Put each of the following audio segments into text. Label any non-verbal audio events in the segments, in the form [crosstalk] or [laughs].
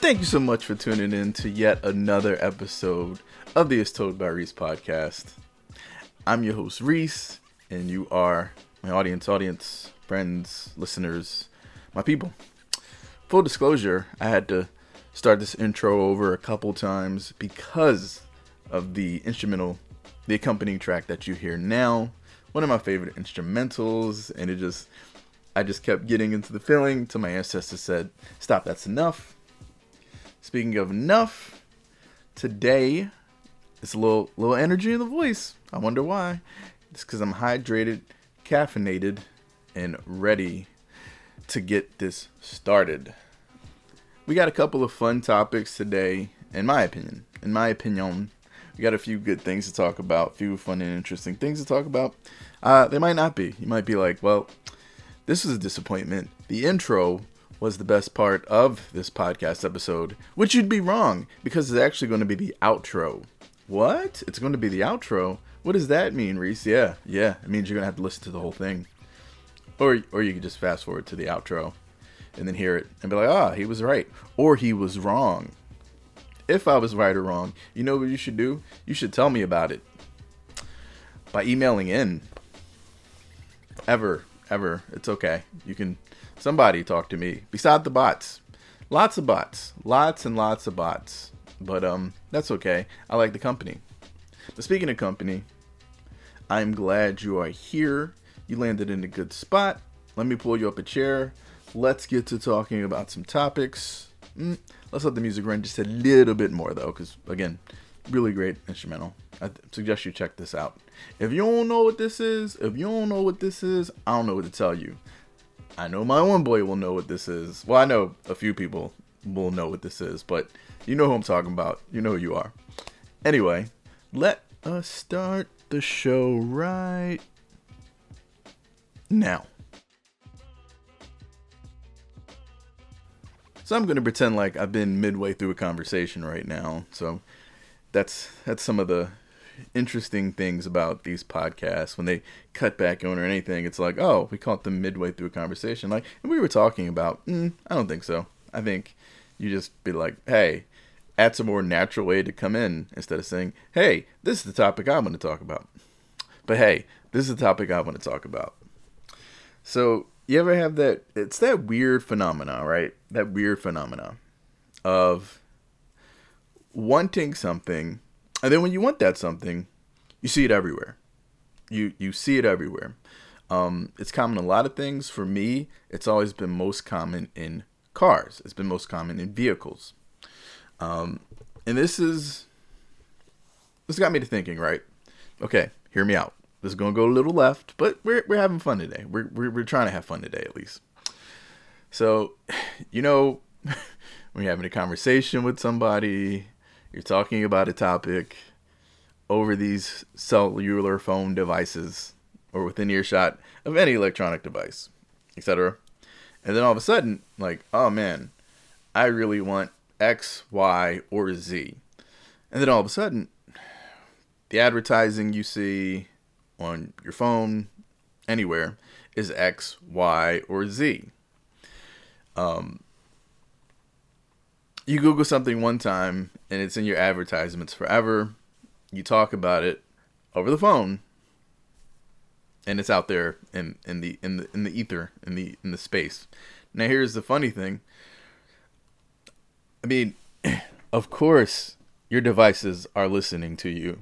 Thank you so much for tuning in to yet another episode of the Is Told by Reese podcast. I'm your host, Reese, and you are my audience, audience, friends, listeners, my people. Full disclosure, I had to start this intro over a couple times because of the instrumental, the accompanying track that you hear now. One of my favorite instrumentals, and it just, I just kept getting into the feeling till my ancestors said, Stop, that's enough Speaking of enough, today it's a little little energy in the voice. I wonder why. It's because I'm hydrated, caffeinated, and ready to get this started. We got a couple of fun topics today, in my opinion. In my opinion, we got a few good things to talk about, a few fun and interesting things to talk about. Uh, they might not be. You might be like, well, this is a disappointment. The intro was the best part of this podcast episode, which you'd be wrong because it's actually going to be the outro. What? It's going to be the outro? What does that mean, Reese? Yeah, yeah. It means you're going to have to listen to the whole thing. Or, or you can just fast forward to the outro and then hear it and be like, ah, he was right. Or he was wrong. If I was right or wrong, you know what you should do? You should tell me about it by emailing in. Ever, ever. It's okay. You can Somebody talk to me. Beside the bots. Lots of bots. Lots and lots of bots. But um that's okay. I like the company. But speaking of company, I'm glad you are here. You landed in a good spot. Let me pull you up a chair. Let's get to talking about some topics. Mm, let's let the music run just a little bit more though, because again, really great instrumental. I suggest you check this out. If you don't know what this is, if you don't know what this is, I don't know what to tell you. I know my one boy will know what this is. Well, I know a few people will know what this is, but you know who I'm talking about. You know who you are. Anyway, let us start the show right now. So I'm going to pretend like I've been midway through a conversation right now. So that's that's some of the interesting things about these podcasts when they cut back on or anything. It's like, oh, we caught them midway through a conversation. Like, and we were talking about. Mm, I don't think so. I think you just be like, hey, that's a more natural way to come in instead of saying, hey, this is the topic I want to talk about. But hey, this is the topic I want to talk about. So you ever have that? It's that weird phenomena, right? That weird phenomena of wanting something and then when you want that something, you see it everywhere. You you see it everywhere. Um, it's common a lot of things. For me, it's always been most common in cars. It's been most common in vehicles. Um, and this is this got me to thinking. Right? Okay, hear me out. This is gonna go a little left, but we're we're having fun today. We're we're, we're trying to have fun today at least. So, [sighs] you know, [laughs] when you're having a conversation with somebody, you're talking about a topic over these cellular phone devices or within earshot of any electronic device, etc. And then all of a sudden, like, oh man, I really want X, Y, or Z. And then all of a sudden, the advertising you see on your phone, anywhere, is X, Y, or Z. Um, you Google something one time and it's in your advertisements forever. You talk about it over the phone, and it's out there in, in the in the in the ether in the in the space. Now here's the funny thing. I mean, [clears throat] of course your devices are listening to you.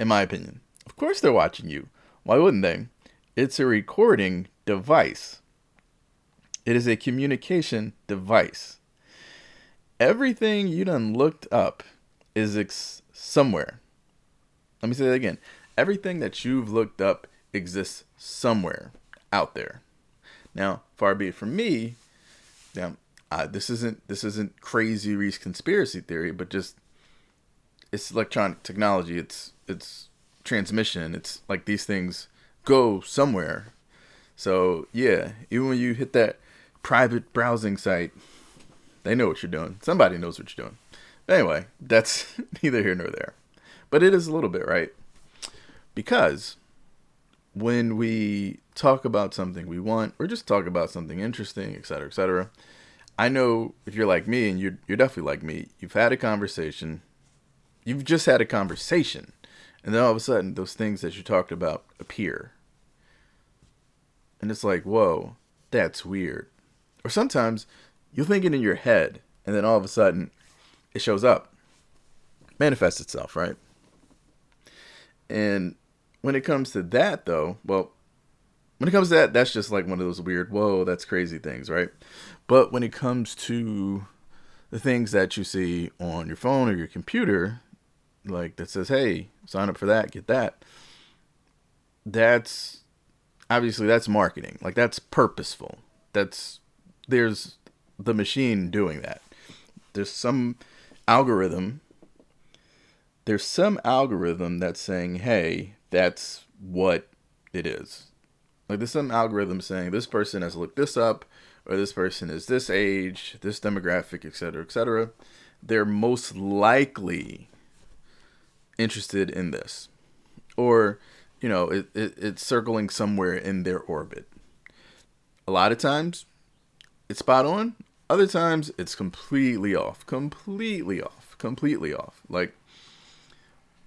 In my opinion, of course they're watching you. Why wouldn't they? It's a recording device. It is a communication device everything you done looked up is ex- somewhere. Let me say that again. Everything that you've looked up exists somewhere out there. Now, far be it from me. Now, uh, this isn't this isn't crazy Reese conspiracy theory, but just it's electronic technology. It's it's transmission. It's like these things go somewhere. So yeah, even when you hit that private browsing site, they know what you're doing. Somebody knows what you're doing. But anyway, that's [laughs] neither here nor there. But it is a little bit, right? Because when we talk about something we want, or just talk about something interesting, etc., etc., I know if you're like me, and you're you're definitely like me, you've had a conversation, you've just had a conversation, and then all of a sudden those things that you talked about appear, and it's like, whoa, that's weird. Or sometimes you'll think it in your head, and then all of a sudden it shows up, manifests itself, right? And when it comes to that, though, well, when it comes to that, that's just like one of those weird, whoa, that's crazy things, right? But when it comes to the things that you see on your phone or your computer, like that says, hey, sign up for that, get that, that's obviously that's marketing. Like that's purposeful. That's there's the machine doing that. There's some algorithm. There's some algorithm that's saying, hey, that's what it is. Like there's some algorithm saying this person has looked this up, or this person is this age, this demographic, etc., etc. They're most likely interested in this, or you know, it, it, it's circling somewhere in their orbit. A lot of times, it's spot on. Other times, it's completely off, completely off, completely off. Like,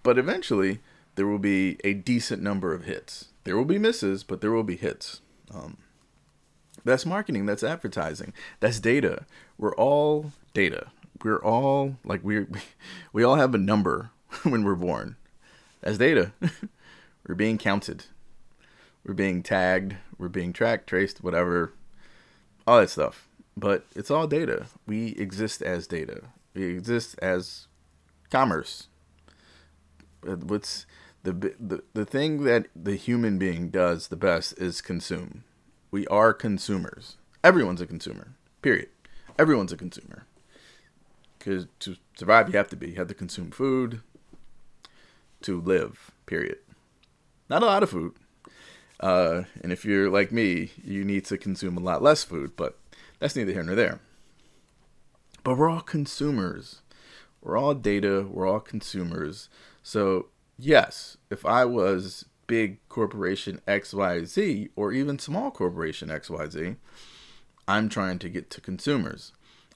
but eventually, there will be a decent number of hits. There will be misses, but there will be hits. Um, that's marketing. That's advertising. That's data. We're all data. We're all like we [laughs] we all have a number [laughs] when we're born. That's data. [laughs] we're being counted. We're being tagged. We're being tracked, traced, whatever. All that stuff. But it's all data. We exist as data. We exist as commerce. What's the the the thing that the human being does the best is consume. We are consumers. Everyone's a consumer. Period. Everyone's a consumer. Because to survive, you have to be. You have to consume food to live. Period. Not a lot of food. Uh, and if you're like me, you need to consume a lot less food. But that's neither here nor there. But we're all consumers. We're all data. We're all consumers. So yes, if I was big corporation XYZ or even small corporation XYZ, I'm trying to get to consumers.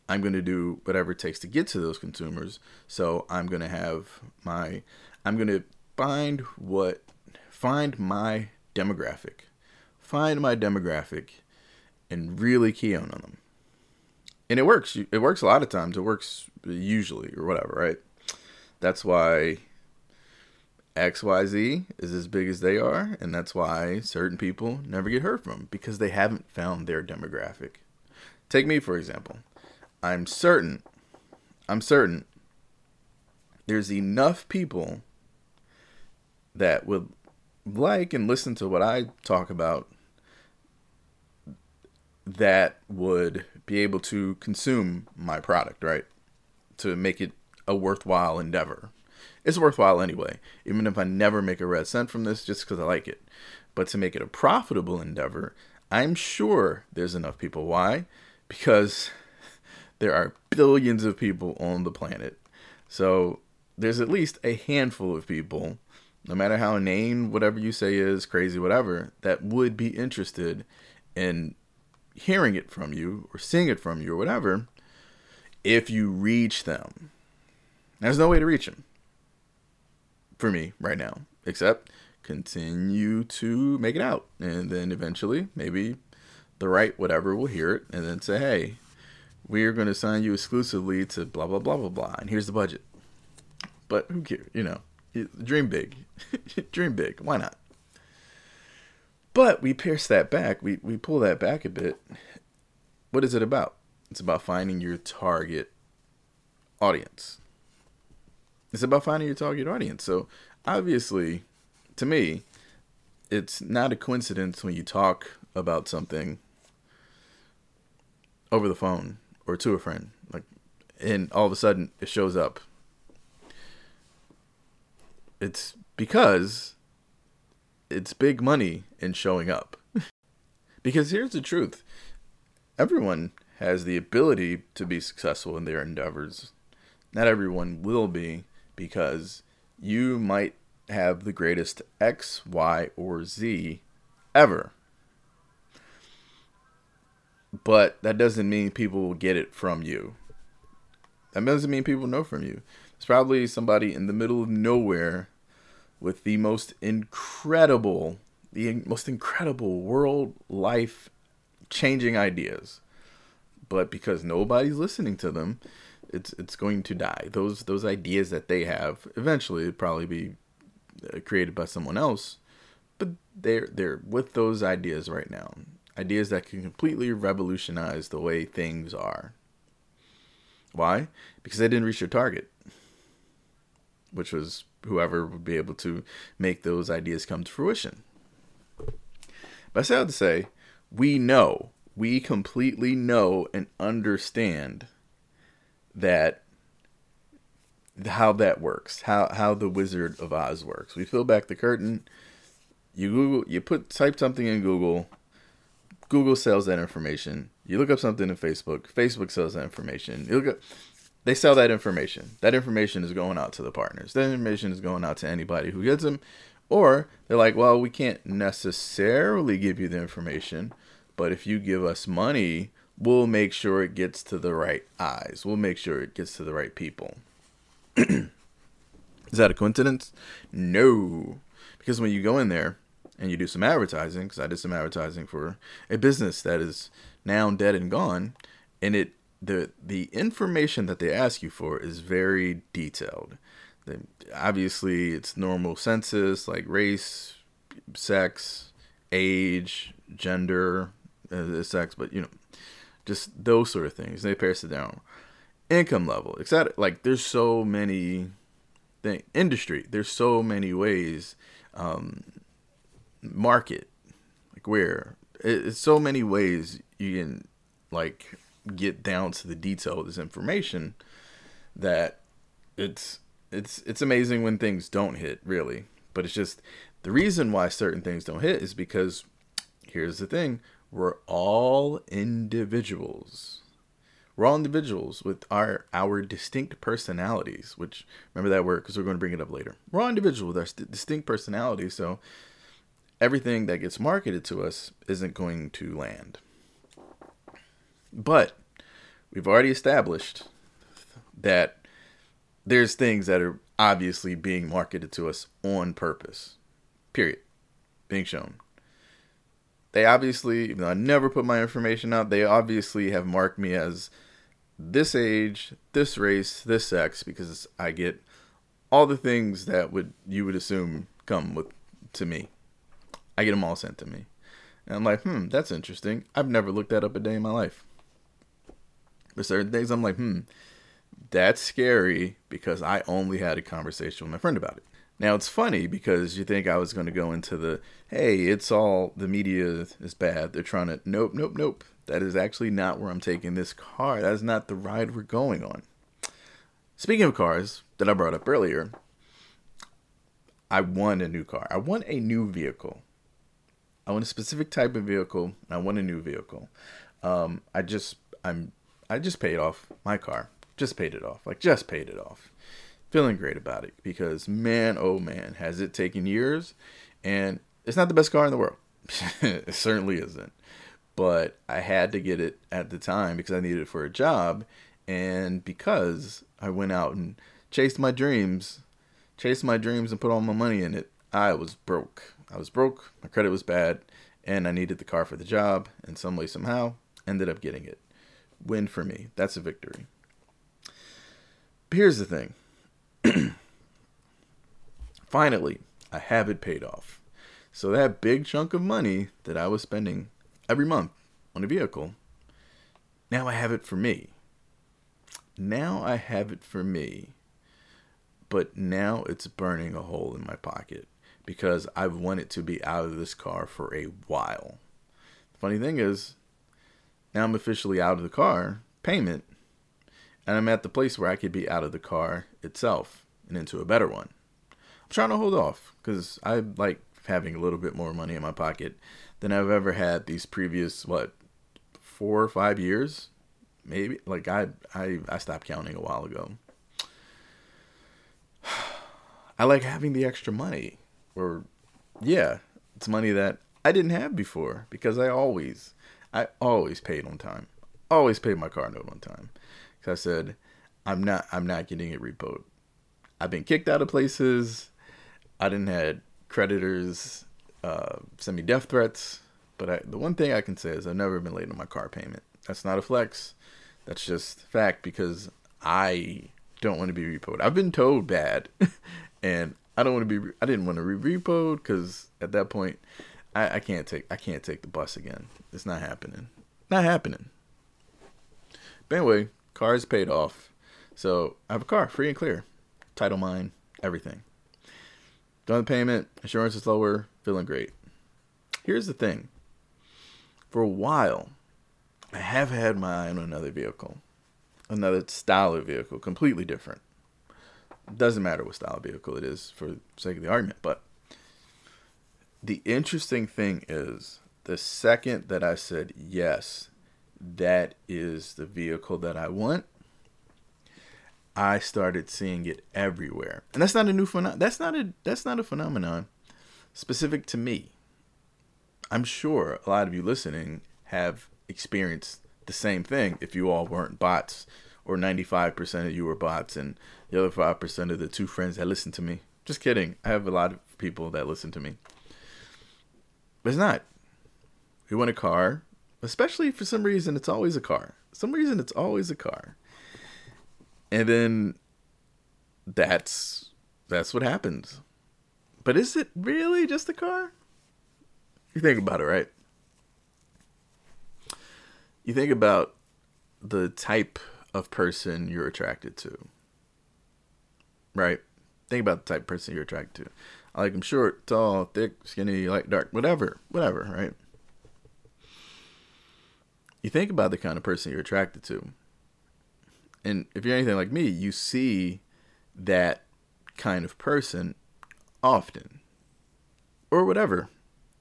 I'm going to do whatever it takes to get to those consumers. So I'm going to have my, I'm going to find what, find my demographic, find my demographic and really key on them. And it works. It works a lot of times. It works usually or whatever, right? That's why XYZ is as big as they are, and that's why certain people never get heard from because they haven't found their demographic. Take me for example. I'm certain I'm certain there's enough people that would like and listen to what I talk about that would be able to consume my product, right? To make it a worthwhile endeavor it's worthwhile anyway, even if I never make a red cent from this just because I like it. But to make it a profitable endeavor, I'm sure there's enough people. Why? Because [laughs] there are billions of people on the planet. So there's at least a handful of people, no matter how inane whatever you say is, crazy, whatever, that would be interested in hearing it from you or seeing it from you or whatever if you reach them. There's no way to reach them for me right now, except continue to make it out. And then eventually, maybe the right whatever will hear it and then say, hey, we're going to sign you exclusively to blah, blah, blah, blah, blah. And here's the budget. But who cares? You know, dream big. [laughs] dream big. Why not? But we pierce that back. We, we pull that back a bit. What is it about? It's about finding your target audience. It's about finding your target audience. So obviously, to me, it's not a coincidence when you talk about something over the phone or to a friend, like, and all of a sudden it shows up. It's because it's big money in showing up. [laughs] because here's the truth everyone has the ability to be successful in their endeavors. Not everyone will be because you might have the greatest X, Y, or Z ever. But that doesn't mean people will get it from you. That doesn't mean people know from you. It's probably somebody in the middle of nowhere with the most incredible, the most incredible world life changing ideas. But because nobody's listening to them, it's it's going to die. Those those ideas that they have eventually probably be uh, created by someone else, but they're they're with those ideas right now. Ideas that can completely revolutionize the way things are. Why? Because they didn't reach their target, which was whoever would be able to make those ideas come to fruition. But I say to say, we know, we completely know and understand that how that works, how how the Wizard of Oz works. We peel back the curtain. You Google, you put type something in Google. Google sells that information. You look up something in Facebook. Facebook sells that information. You look up, they sell that information. That information is going out to the partners. That information is going out to anybody who gets them. Or they're like, well, we can't necessarily give you the information, but if you give us money, we'll make sure it gets to the right eyes. We'll make sure it gets to the right people. [clears throat] Is that a coincidence? No. Because when you go in there and you do some advertising, because I did some advertising for a business that is now dead and gone, and it the the information that they ask you for is very detailed. The, obviously, it's normal census like race, sex, age, gender, uh, sex, but you know, just those sort of things. They pass it down. Income level, etc. Like there's so many thing industry. There's so many ways. Um, market, like where it's so many ways you can like get down to the detail of this information that it's it's it's amazing when things don't hit really but it's just the reason why certain things don't hit is because here's the thing we're all individuals we're all individuals with our our distinct personalities which remember that word because we're going to bring it up later we're all individuals with our distinct personalities so everything that gets marketed to us isn't going to land but we've already established that there's things that are obviously being marketed to us on purpose. Period. Being shown. They obviously, even though I never put my information out, they obviously have marked me as this age, this race, this sex, because I get all the things that would you would assume come with to me. I get them all sent to me. And I'm like, hmm, that's interesting. I've never looked that up a day in my life. But certain things I'm like, hmm, that's scary because I only had a conversation with my friend about it. Now it's funny because you think I was going to go into the hey, it's all the media is bad. They're trying to nope, nope, nope. That is actually not where I'm taking this car. That is not the ride we're going on. Speaking of cars that I brought up earlier, I won a new car. I want a new vehicle. I want a specific type of vehicle. I want a new vehicle. Um, I just I'm I just paid off my car. Just paid it off. Like just paid it off. Feeling great about it because man, oh man, has it taken years and it's not the best car in the world. [laughs] it certainly isn't. But I had to get it at the time because I needed it for a job and because I went out and chased my dreams, chased my dreams and put all my money in it, I was broke. I was broke, my credit was bad, and I needed the car for the job, and some way somehow ended up getting it win for me. That's a victory. But here's the thing. [clears throat] Finally, I have it paid off. So that big chunk of money that I was spending every month on a vehicle, now I have it for me. Now I have it for me. But now it's burning a hole in my pocket because I've wanted to be out of this car for a while. The funny thing is, now I'm officially out of the car payment, and I'm at the place where I could be out of the car itself and into a better one. I'm trying to hold off because I like having a little bit more money in my pocket than I've ever had these previous what four or five years, maybe. Like I I I stopped counting a while ago. [sighs] I like having the extra money, or yeah, it's money that I didn't have before because I always I always paid on time, always paid my car note on time. Because I said I'm not I'm not getting it repoed. I've been kicked out of places. I didn't had creditors uh, send me death threats. But I, the one thing I can say is I've never been late on my car payment. That's not a flex. That's just fact because I don't want to be repoed. I've been told bad, [laughs] and I don't want to be. I didn't want to be repoed because at that point, I, I can't take. I can't take the bus again. It's not happening. Not happening. But anyway, car is paid off, so I have a car, free and clear, title mine, everything. Done the payment, insurance is lower, feeling great. Here's the thing. For a while, I have had my eye on another vehicle, another style of vehicle, completely different. Doesn't matter what style of vehicle it is for the sake of the argument, but the interesting thing is the second that I said yes, that is the vehicle that I want, I started seeing it everywhere. And that's not a new phenomenon. That's not a that's not a phenomenon specific to me. I'm sure a lot of you listening have experienced the same thing if you all weren't bots or 95% of you were bots and the other 5% of the two friends that listen to me. Just kidding. I have a lot of people that listen to me. But it's not. We want a car, especially for some reason it's always a car. some reason it's always a car. And then that's that's what happens. But is it really just a car? You think about it, right? You think about the type of person you're attracted to. Right? Think about the type of person you're attracted to. I like them short, tall, thick, skinny, light, dark, whatever, whatever, right? You think about the kind of person you're attracted to. And if you're anything like me, you see that kind of person often or whatever.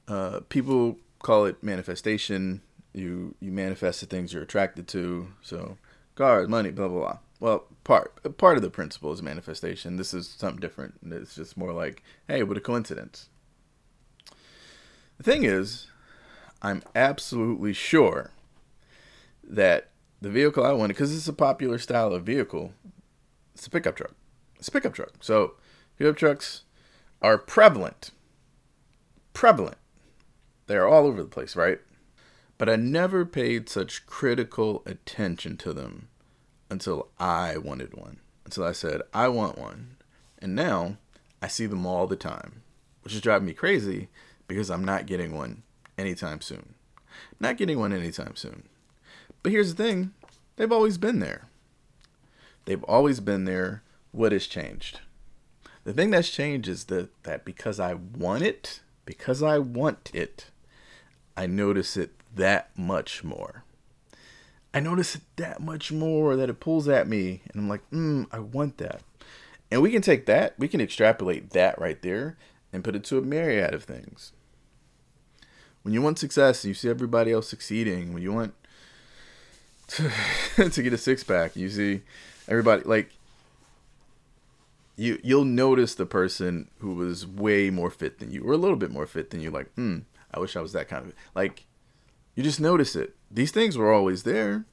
Uh, people call it manifestation. You you manifest the things you're attracted to. So cars, money, blah blah blah. Well, part part of the principle is manifestation. This is something different. It's just more like, hey, what a coincidence. The thing is, I'm absolutely sure that the vehicle I wanted, because it's a popular style of vehicle, it's a pickup truck. It's a pickup truck. So pickup trucks are prevalent. Prevalent. They are all over the place, right? But I never paid such critical attention to them until I wanted one. Until I said, I want one. And now I see them all the time, which is driving me crazy because I'm not getting one anytime soon. Not getting one anytime soon. But here's the thing they've always been there. They've always been there. What has changed? The thing that's changed is that, that because I want it, because I want it, I notice it that much more. I notice it that much more that it pulls at me, and I'm like, hmm, I want that. And we can take that, we can extrapolate that right there and put it to a myriad of things. When you want success and you see everybody else succeeding, when you want to, [laughs] to get a six pack, you see? Everybody like you you'll notice the person who was way more fit than you or a little bit more fit than you like hmm i wish i was that kind of like you just notice it. These things were always there.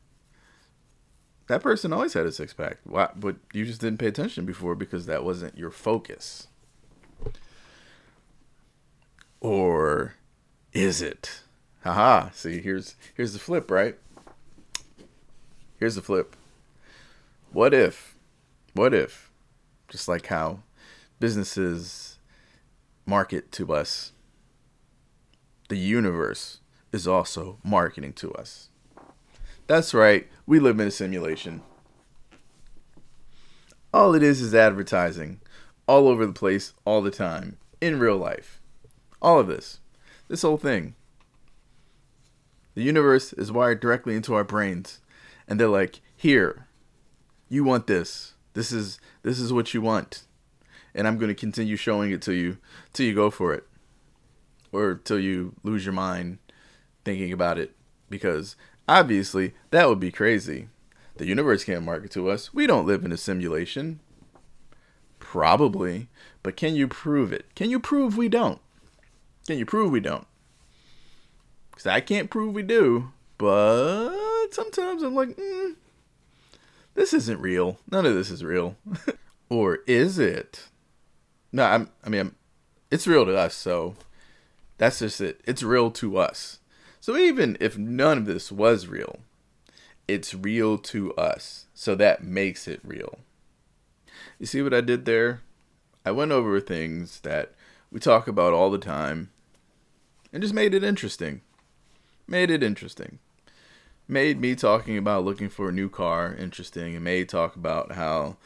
That person always had a six pack Why, but you just didn't pay attention before because that wasn't your focus. Or is it? Haha. See here's here's the flip right here's the flip what if what if just like how businesses market to us, the universe is also marketing to us. That's right, we live in a simulation. All it is is advertising all over the place, all the time, in real life. All of this. This whole thing. The universe is wired directly into our brains. And they're like, here, you want this. This is this is what you want. and I'm going to continue showing it to you till you go for it, or till you lose your mind thinking about it, because obviously that would be crazy. The universe can't market to us. We don't live in a simulation. Probably, but can you prove it? Can you prove we don't? Can you prove we don't? Because I can't prove we do, but sometimes I'm like, mm, this isn't real. None of this is real. [laughs] or is it? No, I'm, I mean, I'm, it's real to us, so that's just it. It's real to us. So even if none of this was real, it's real to us. So that makes it real. You see what I did there? I went over things that we talk about all the time and just made it interesting. Made it interesting. Made me talking about looking for a new car interesting and made talk about how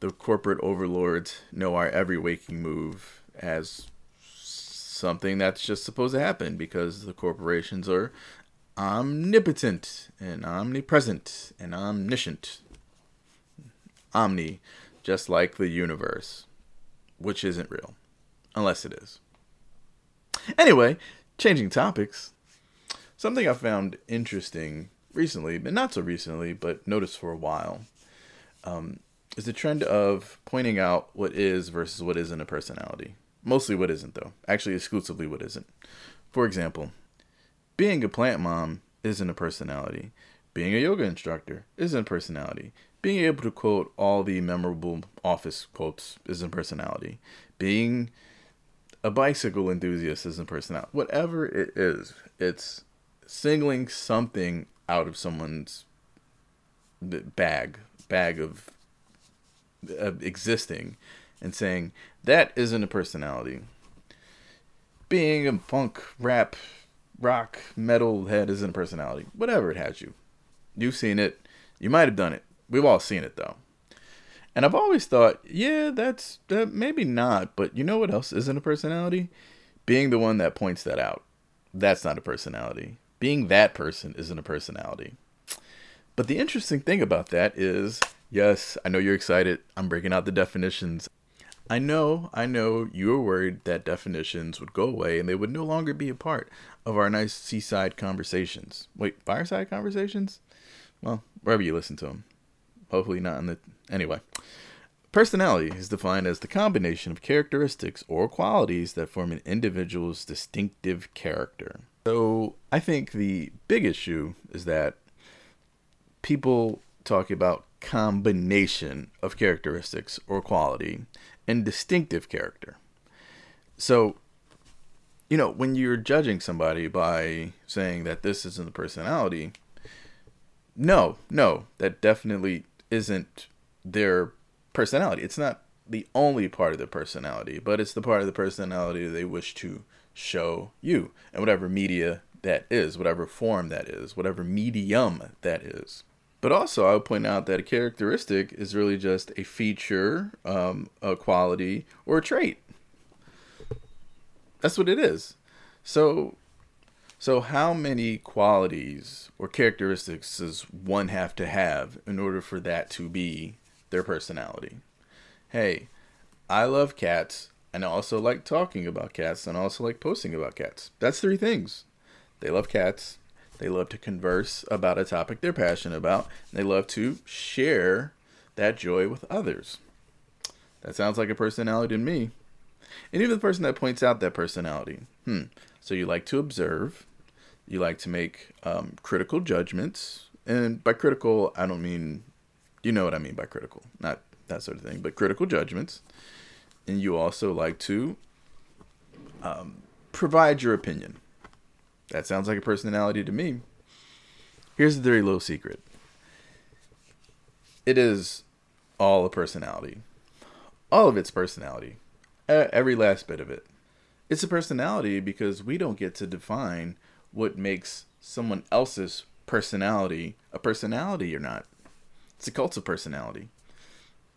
the corporate overlords know our every waking move as something that's just supposed to happen because the corporations are omnipotent and omnipresent and omniscient. Omni, just like the universe, which isn't real, unless it is. Anyway, changing topics. Something I found interesting recently, but not so recently, but noticed for a while, um, is the trend of pointing out what is versus what isn't a personality. Mostly what isn't, though. Actually, exclusively what isn't. For example, being a plant mom isn't a personality. Being a yoga instructor isn't a personality. Being able to quote all the memorable office quotes isn't personality. Being a bicycle enthusiast isn't personality. Whatever it is, it's singling something out of someone's bag, bag of, existing, and saying that isn't a personality. Being a punk, rap, rock, metal head isn't a personality. Whatever it has you. You've seen it. You might have done it. We've all seen it though. And I've always thought, yeah, that's that maybe not, but you know what else isn't a personality? Being the one that points that out. That's not a personality. Being that person isn't a personality. But the interesting thing about that is, yes, I know you're excited. I'm breaking out the definitions. I know, I know you were worried that definitions would go away and they would no longer be a part of our nice seaside conversations. Wait, fireside conversations? Well, wherever you listen to them. Hopefully not in the. Anyway. Personality is defined as the combination of characteristics or qualities that form an individual's distinctive character. So I think the big issue is that people talk about combination of characteristics or quality and distinctive character. So, you know, when you're judging somebody by saying that this isn't the personality, no, no, that definitely isn't their personality. It's not the only part of their personality, but it's the part of the personality they wish to show you and whatever media that is, whatever form that is, whatever medium that is. But also, I would point out that a characteristic is really just a feature, um, a quality, or a trait. That's what it is. So, so how many qualities or characteristics does one have to have in order for that to be their personality? Hey, I love cats, and I also like talking about cats, and I also like posting about cats. That's three things. They love cats, they love to converse about a topic they're passionate about. And they love to share that joy with others. That sounds like a personality to me. And even the person that points out that personality. Hmm. So you like to observe, you like to make um, critical judgments. And by critical, I don't mean, you know what I mean by critical, not that sort of thing, but critical judgments. And you also like to um, provide your opinion. That sounds like a personality to me. Here's the very little secret it is all a personality. All of its personality. Every last bit of it. It's a personality because we don't get to define what makes someone else's personality a personality or not. It's a cult of personality.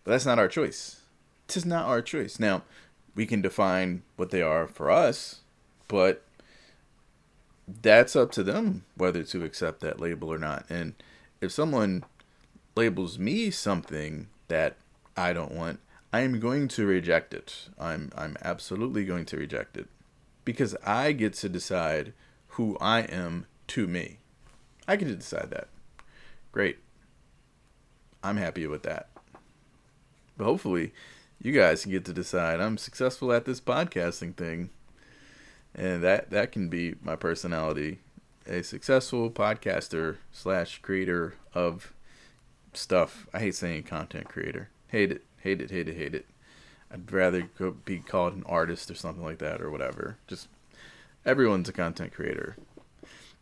But that's not our choice. Tis not our choice. Now, we can define what they are for us, but that's up to them whether to accept that label or not. And if someone labels me something that I don't want, I am going to reject it. I'm I'm absolutely going to reject it because I get to decide who I am to me. I get to decide that. Great. I'm happy with that. But hopefully, you guys can get to decide I'm successful at this podcasting thing. And that that can be my personality. A successful podcaster slash creator of stuff. I hate saying content creator. Hate it, hate it, hate it, hate it. I'd rather go be called an artist or something like that or whatever. Just everyone's a content creator.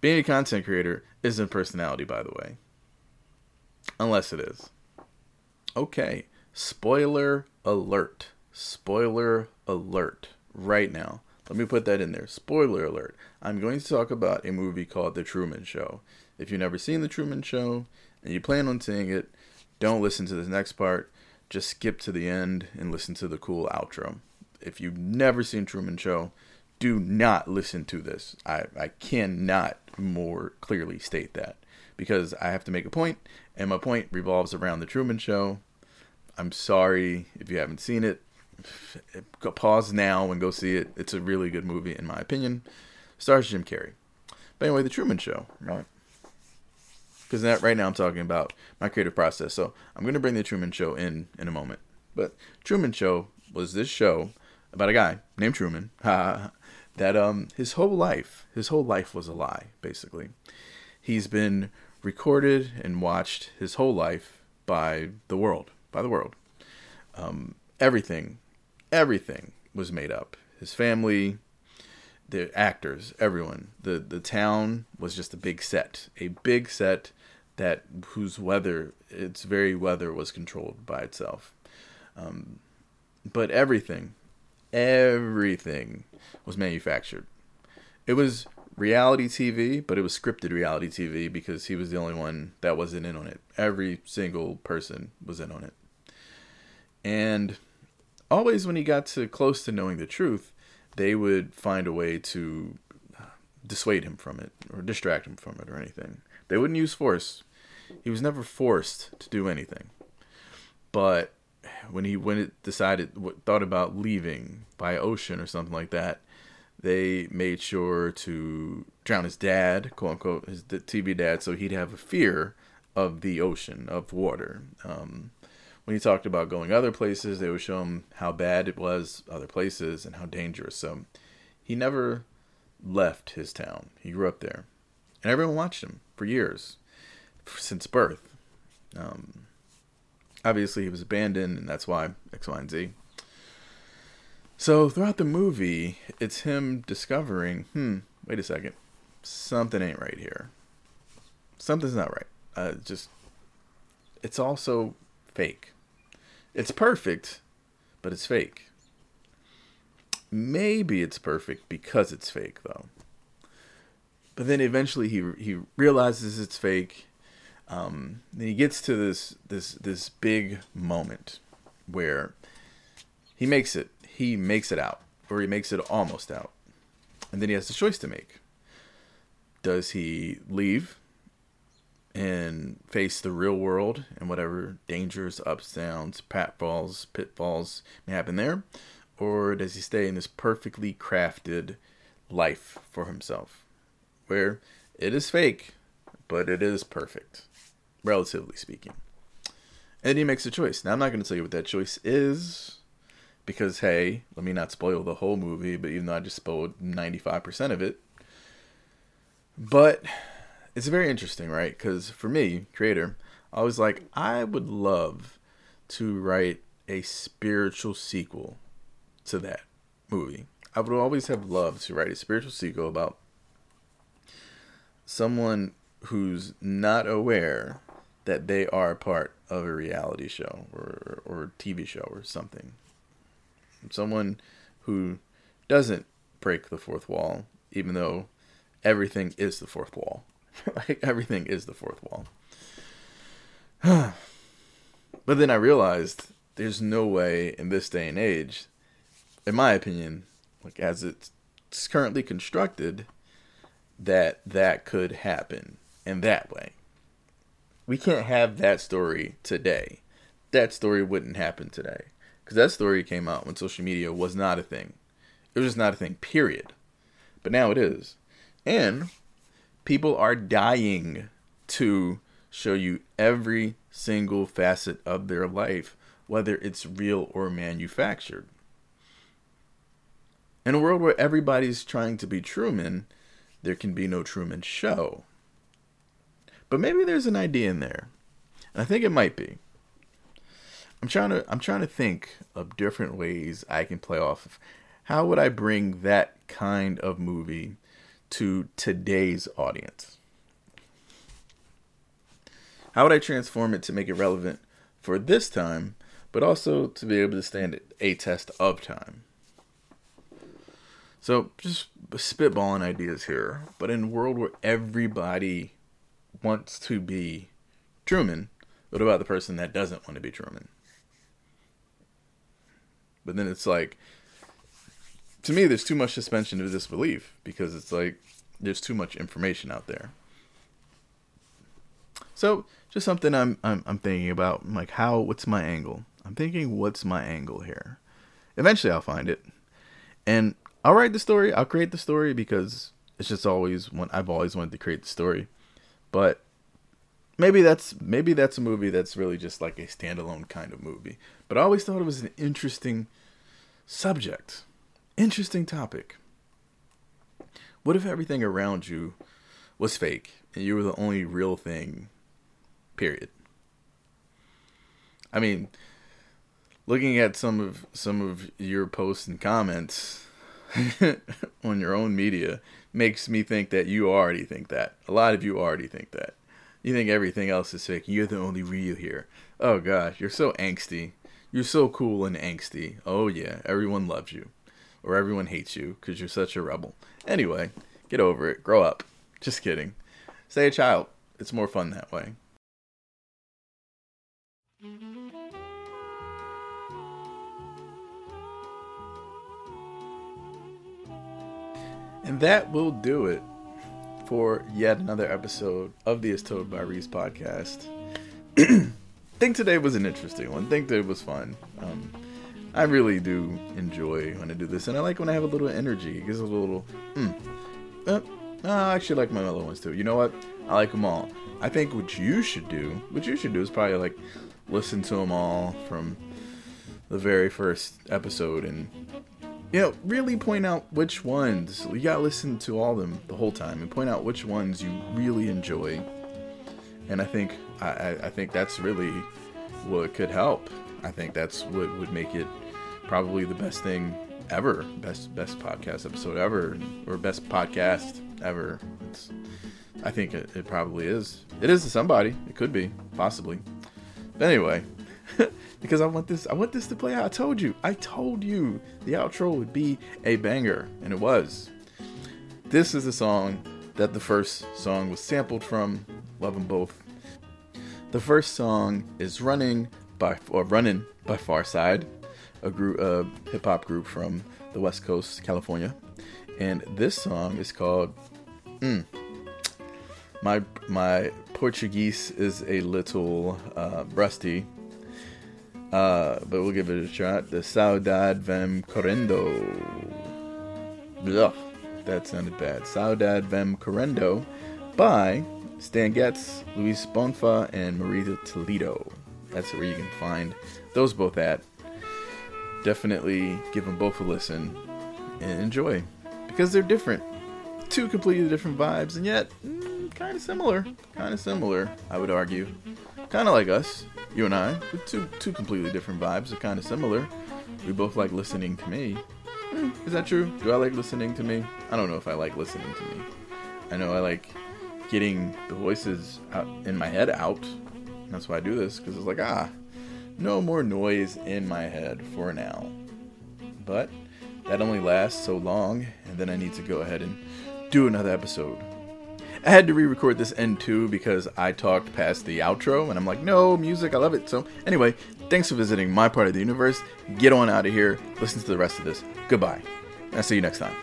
Being a content creator isn't personality, by the way. Unless it is. Okay. Spoiler alert. Spoiler alert. Right now. Let me put that in there. Spoiler alert. I'm going to talk about a movie called The Truman Show. If you've never seen The Truman Show and you plan on seeing it, don't listen to this next part. Just skip to the end and listen to the cool outro. If you've never seen Truman Show, do not listen to this. I, I cannot more clearly state that because I have to make a point, and my point revolves around The Truman Show. I'm sorry if you haven't seen it. Pause now and go see it. It's a really good movie, in my opinion. Stars Jim Carrey. But anyway, The Truman Show, right? Because that right now I'm talking about my creative process. So I'm going to bring The Truman Show in in a moment. But Truman Show was this show about a guy named Truman [laughs] that um his whole life, his whole life was a lie, basically. He's been recorded and watched his whole life by the world, by the world. Um, everything, everything was made up. His family, the actors, everyone. The the town was just a big set, a big set that whose weather, its very weather was controlled by itself. Um, but everything, everything was manufactured. It was reality TV, but it was scripted reality TV because he was the only one that wasn't in on it. Every single person was in on it. And always when he got to close too knowing the truth, they would find a way to dissuade him from it or distract him from it or anything. They wouldn't use force. He was never forced to do anything. But when he when it decided thought about leaving by ocean or something like that, they made sure to drown his dad, quote unquote, his TV dad, so he'd have a fear of the ocean, of water. Um, when he talked about going other places, they would show him how bad it was, other places, and how dangerous. So he never left his town. He grew up there, and everyone watched him for years, since birth. Um, obviously, he was abandoned, and that's why X, Y, and Z. So throughout the movie, it's him discovering, hmm, wait a second, something ain't right here. Something's not right. Uh, just, it's also fake. It's perfect, but it's fake. Maybe it's perfect because it's fake, though. But then eventually he he realizes it's fake. Um, then he gets to this this this big moment where he makes it he makes it out, or he makes it almost out. And then he has a choice to make. Does he leave face the real world and whatever dangers, ups, downs, pitfalls, pitfalls may happen there? Or does he stay in this perfectly crafted life for himself? Where it is fake, but it is perfect, relatively speaking. And he makes a choice. Now, I'm not going to tell you what that choice is because hey, let me not spoil the whole movie, but even though I just spoiled 95% of it. But it's very interesting, right? Because for me, creator, I was like, I would love to write a spiritual sequel to that movie. I would always have loved to write a spiritual sequel about someone who's not aware that they are part of a reality show or or TV show or something someone who doesn't break the fourth wall, even though everything is the fourth wall. [laughs] like everything is the fourth wall. [sighs] but then I realized there's no way in this day and age, in my opinion, like as it's currently constructed, that that could happen in that way. We can't have that story today. That story wouldn't happen today Because that story came out when social media was not a thing. It was just not a thing, period. But now it is. And people are dying to show you every single facet of their life, whether it's real or manufactured. In a world where everybody's trying to be Truman, there can be no Truman show. But maybe there's an idea in there. And I think it might be. I'm trying to I'm trying to think of different ways I can play off of how would I bring that kind of movie to today's audience? How would I transform it to make it relevant for this time, but also to be able to stand a test of time? So, just spitballing ideas here, but in a world where everybody wants to be Truman, what about the person that doesn't want to be Truman? But then it's like, to me, there's too much suspension of disbelief because it's like there's too much information out there. So just something I'm I'm I'm thinking about. I'm like, how? What's my angle? I'm thinking, what's my angle here? Eventually, I'll find it, and I'll write the story. I'll create the story because it's just always one. I've always wanted to create the story, but maybe that's maybe that's a movie that's really just like a standalone kind of movie. But I always thought it was an interesting subject, interesting topic. What if everything around you was fake and you were the only real thing Period. I mean, looking at some of some of your posts and comments [laughs] on your own media makes me think that you already think that. A lot of you already think that. You think everything else is fake. You're the only real here. Oh gosh, you're so angsty. You're so cool and angsty. Oh yeah, everyone loves you. Or everyone hates you because you're such a rebel. Anyway, get over it. Grow up. Just kidding. Stay a child. It's more fun that way. And that will do it for yet another episode of the Told by Reese podcast. [clears throat] Think today was an interesting one. Think that it was fun. Um, I really do enjoy when I do this, and I like when I have a little energy. It gives a little. Mm, uh, I actually like my mellow ones too. You know what? I like them all. I think what you should do, what you should do, is probably like listen to them all from the very first episode and you know, really point out which ones you gotta listen to all of them the whole time and point out which ones you really enjoy. And I think I, I think that's really what could help. I think that's what would make it probably the best thing ever, best best podcast episode ever, or best podcast ever. It's, I think it, it probably is. It is to somebody. It could be, possibly. But anyway, [laughs] because I want this I want this to play out. I told you. I told you the outro would be a banger and it was. This is the song that the first song was sampled from. Love them both. The first song is Running by or Running by Pharcyde, a group a hip hop group from the West Coast, California. And this song is called mm, my my Portuguese is a little uh, rusty, uh, but we'll give it a shot. The Saudade Vem Correndo. Ugh, that sounded bad. Saudade Vem Correndo by Stan Getz, Luiz Bonfá, and Marita Toledo. That's where you can find those both at. Definitely give them both a listen and enjoy because they're different. Two completely different vibes, and yet mm, kind of similar. Kind of similar, I would argue. Kind of like us, you and I, with two two completely different vibes, are kind of similar. We both like listening to me. Hmm, is that true? Do I like listening to me? I don't know if I like listening to me. I know I like getting the voices out in my head out. That's why I do this because it's like ah, no more noise in my head for now. But that only lasts so long, and then I need to go ahead and do another episode. I had to re-record this end too because I talked past the outro and I'm like, no, music, I love it. So anyway, thanks for visiting my part of the universe. Get on out of here. Listen to the rest of this. Goodbye. I'll see you next time.